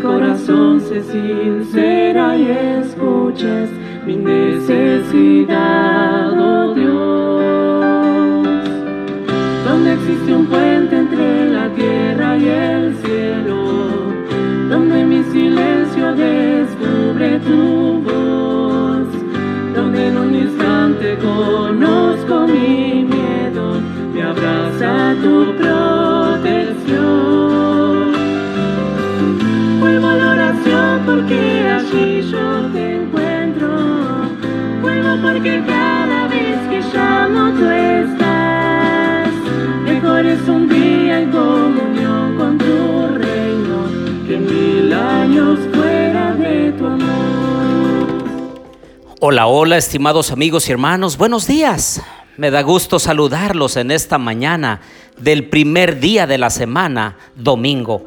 corazón se sincera y escuches mi necesidad, oh Dios. Donde existe un puente entre la tierra y el cielo, donde mi silencio descubre tu voz, donde en un instante conozco mi miedo, me abraza tu protección. Hola, hola, estimados amigos y hermanos, buenos días. Me da gusto saludarlos en esta mañana del primer día de la semana, domingo.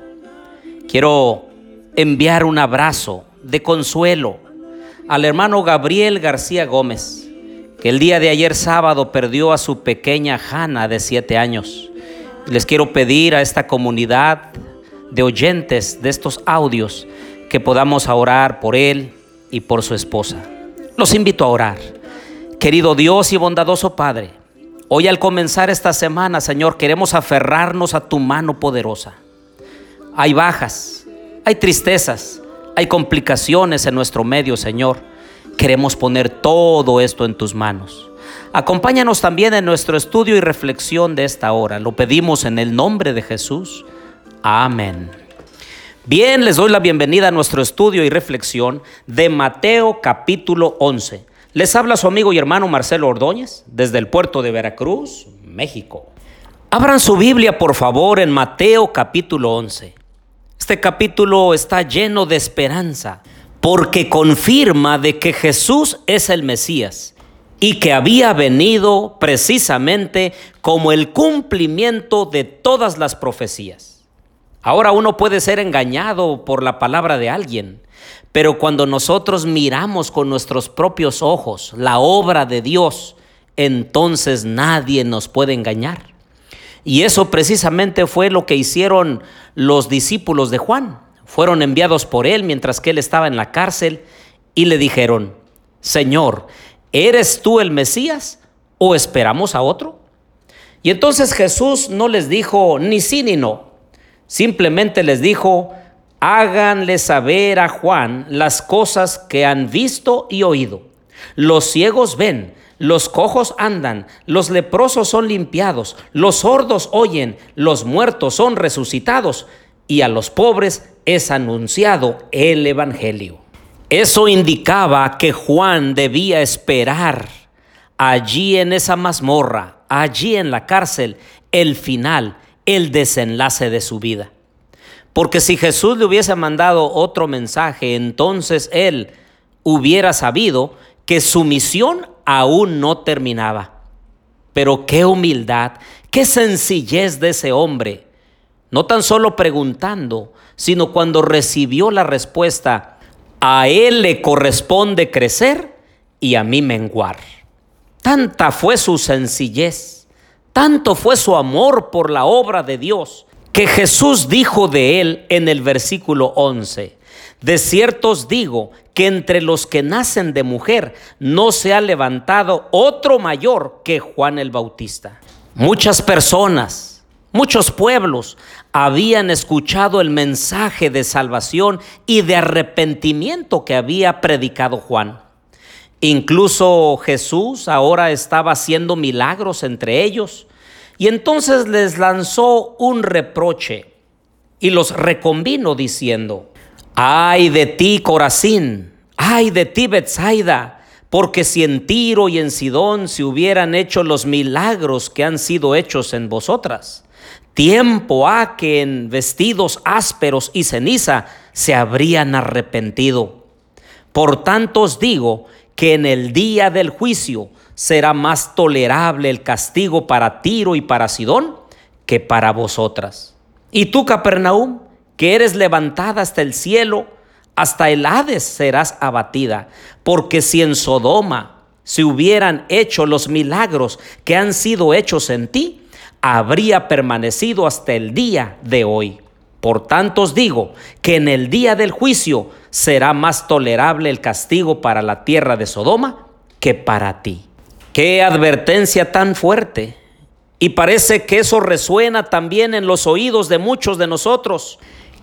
Quiero enviar un abrazo de consuelo al hermano Gabriel García Gómez, que el día de ayer sábado perdió a su pequeña Hanna de siete años. Les quiero pedir a esta comunidad de oyentes de estos audios que podamos orar por él y por su esposa. Los invito a orar. Querido Dios y bondadoso Padre, hoy al comenzar esta semana, Señor, queremos aferrarnos a tu mano poderosa. Hay bajas, hay tristezas, hay complicaciones en nuestro medio, Señor. Queremos poner todo esto en tus manos. Acompáñanos también en nuestro estudio y reflexión de esta hora. Lo pedimos en el nombre de Jesús. Amén. Bien, les doy la bienvenida a nuestro estudio y reflexión de Mateo capítulo 11. Les habla su amigo y hermano Marcelo Ordóñez desde el puerto de Veracruz, México. Abran su Biblia por favor en Mateo capítulo 11. Este capítulo está lleno de esperanza porque confirma de que Jesús es el Mesías y que había venido precisamente como el cumplimiento de todas las profecías. Ahora uno puede ser engañado por la palabra de alguien, pero cuando nosotros miramos con nuestros propios ojos la obra de Dios, entonces nadie nos puede engañar. Y eso precisamente fue lo que hicieron los discípulos de Juan. Fueron enviados por él mientras que él estaba en la cárcel y le dijeron, Señor, ¿eres tú el Mesías o esperamos a otro? Y entonces Jesús no les dijo ni sí ni no. Simplemente les dijo, háganle saber a Juan las cosas que han visto y oído. Los ciegos ven, los cojos andan, los leprosos son limpiados, los sordos oyen, los muertos son resucitados y a los pobres es anunciado el Evangelio. Eso indicaba que Juan debía esperar allí en esa mazmorra, allí en la cárcel, el final, el desenlace de su vida. Porque si Jesús le hubiese mandado otro mensaje, entonces él hubiera sabido que su misión aún no terminaba. Pero qué humildad, qué sencillez de ese hombre. No tan solo preguntando, sino cuando recibió la respuesta, a él le corresponde crecer y a mí menguar. Tanta fue su sencillez tanto fue su amor por la obra de Dios que Jesús dijo de él en el versículo 11, de cierto os digo que entre los que nacen de mujer no se ha levantado otro mayor que Juan el Bautista. Muchas personas, muchos pueblos habían escuchado el mensaje de salvación y de arrepentimiento que había predicado Juan. Incluso Jesús ahora estaba haciendo milagros entre ellos y entonces les lanzó un reproche y los reconvino diciendo, ay de ti Corazín, ay de ti Bethsaida, porque si en Tiro y en Sidón se hubieran hecho los milagros que han sido hechos en vosotras, tiempo ha que en vestidos ásperos y ceniza se habrían arrepentido. Por tanto os digo que en el día del juicio será más tolerable el castigo para Tiro y para Sidón que para vosotras. Y tú, Capernaum, que eres levantada hasta el cielo, hasta el Hades serás abatida, porque si en Sodoma se hubieran hecho los milagros que han sido hechos en ti, habría permanecido hasta el día de hoy. Por tanto os digo que en el día del juicio será más tolerable el castigo para la tierra de Sodoma que para ti. Qué advertencia tan fuerte. Y parece que eso resuena también en los oídos de muchos de nosotros,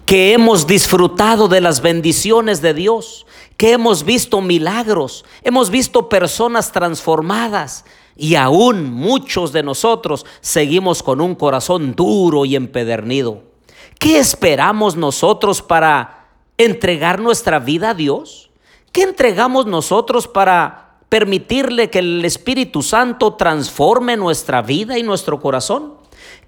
que hemos disfrutado de las bendiciones de Dios, que hemos visto milagros, hemos visto personas transformadas y aún muchos de nosotros seguimos con un corazón duro y empedernido. ¿Qué esperamos nosotros para entregar nuestra vida a Dios? ¿Qué entregamos nosotros para permitirle que el Espíritu Santo transforme nuestra vida y nuestro corazón?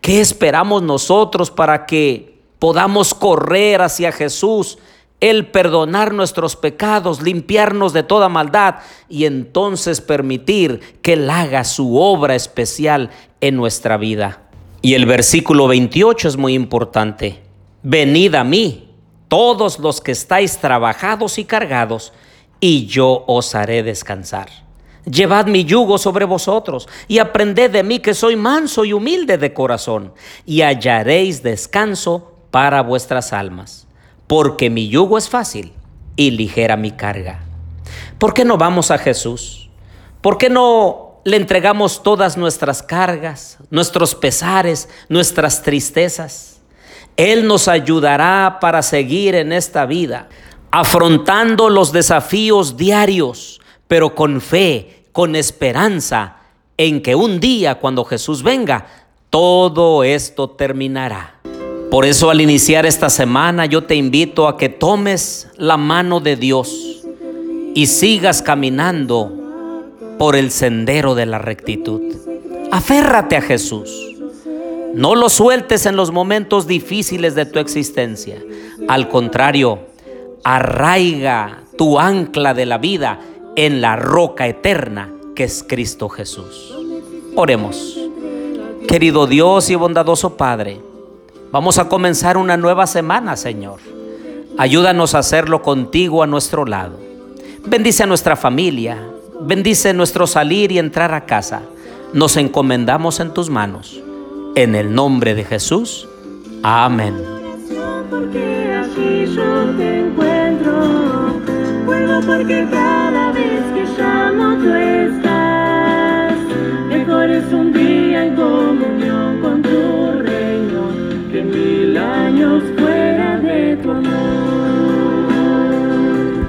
¿Qué esperamos nosotros para que podamos correr hacia Jesús, el perdonar nuestros pecados, limpiarnos de toda maldad y entonces permitir que Él haga su obra especial en nuestra vida? Y el versículo 28 es muy importante. Venid a mí, todos los que estáis trabajados y cargados, y yo os haré descansar. Llevad mi yugo sobre vosotros y aprended de mí que soy manso y humilde de corazón, y hallaréis descanso para vuestras almas, porque mi yugo es fácil y ligera mi carga. ¿Por qué no vamos a Jesús? ¿Por qué no le entregamos todas nuestras cargas, nuestros pesares, nuestras tristezas? Él nos ayudará para seguir en esta vida afrontando los desafíos diarios, pero con fe, con esperanza en que un día cuando Jesús venga, todo esto terminará. Por eso al iniciar esta semana yo te invito a que tomes la mano de Dios y sigas caminando por el sendero de la rectitud. Aférrate a Jesús. No lo sueltes en los momentos difíciles de tu existencia. Al contrario, arraiga tu ancla de la vida en la roca eterna que es Cristo Jesús. Oremos. Querido Dios y bondadoso Padre, vamos a comenzar una nueva semana, Señor. Ayúdanos a hacerlo contigo a nuestro lado. Bendice a nuestra familia, bendice nuestro salir y entrar a casa. Nos encomendamos en tus manos. En el nombre de Jesús. Amén.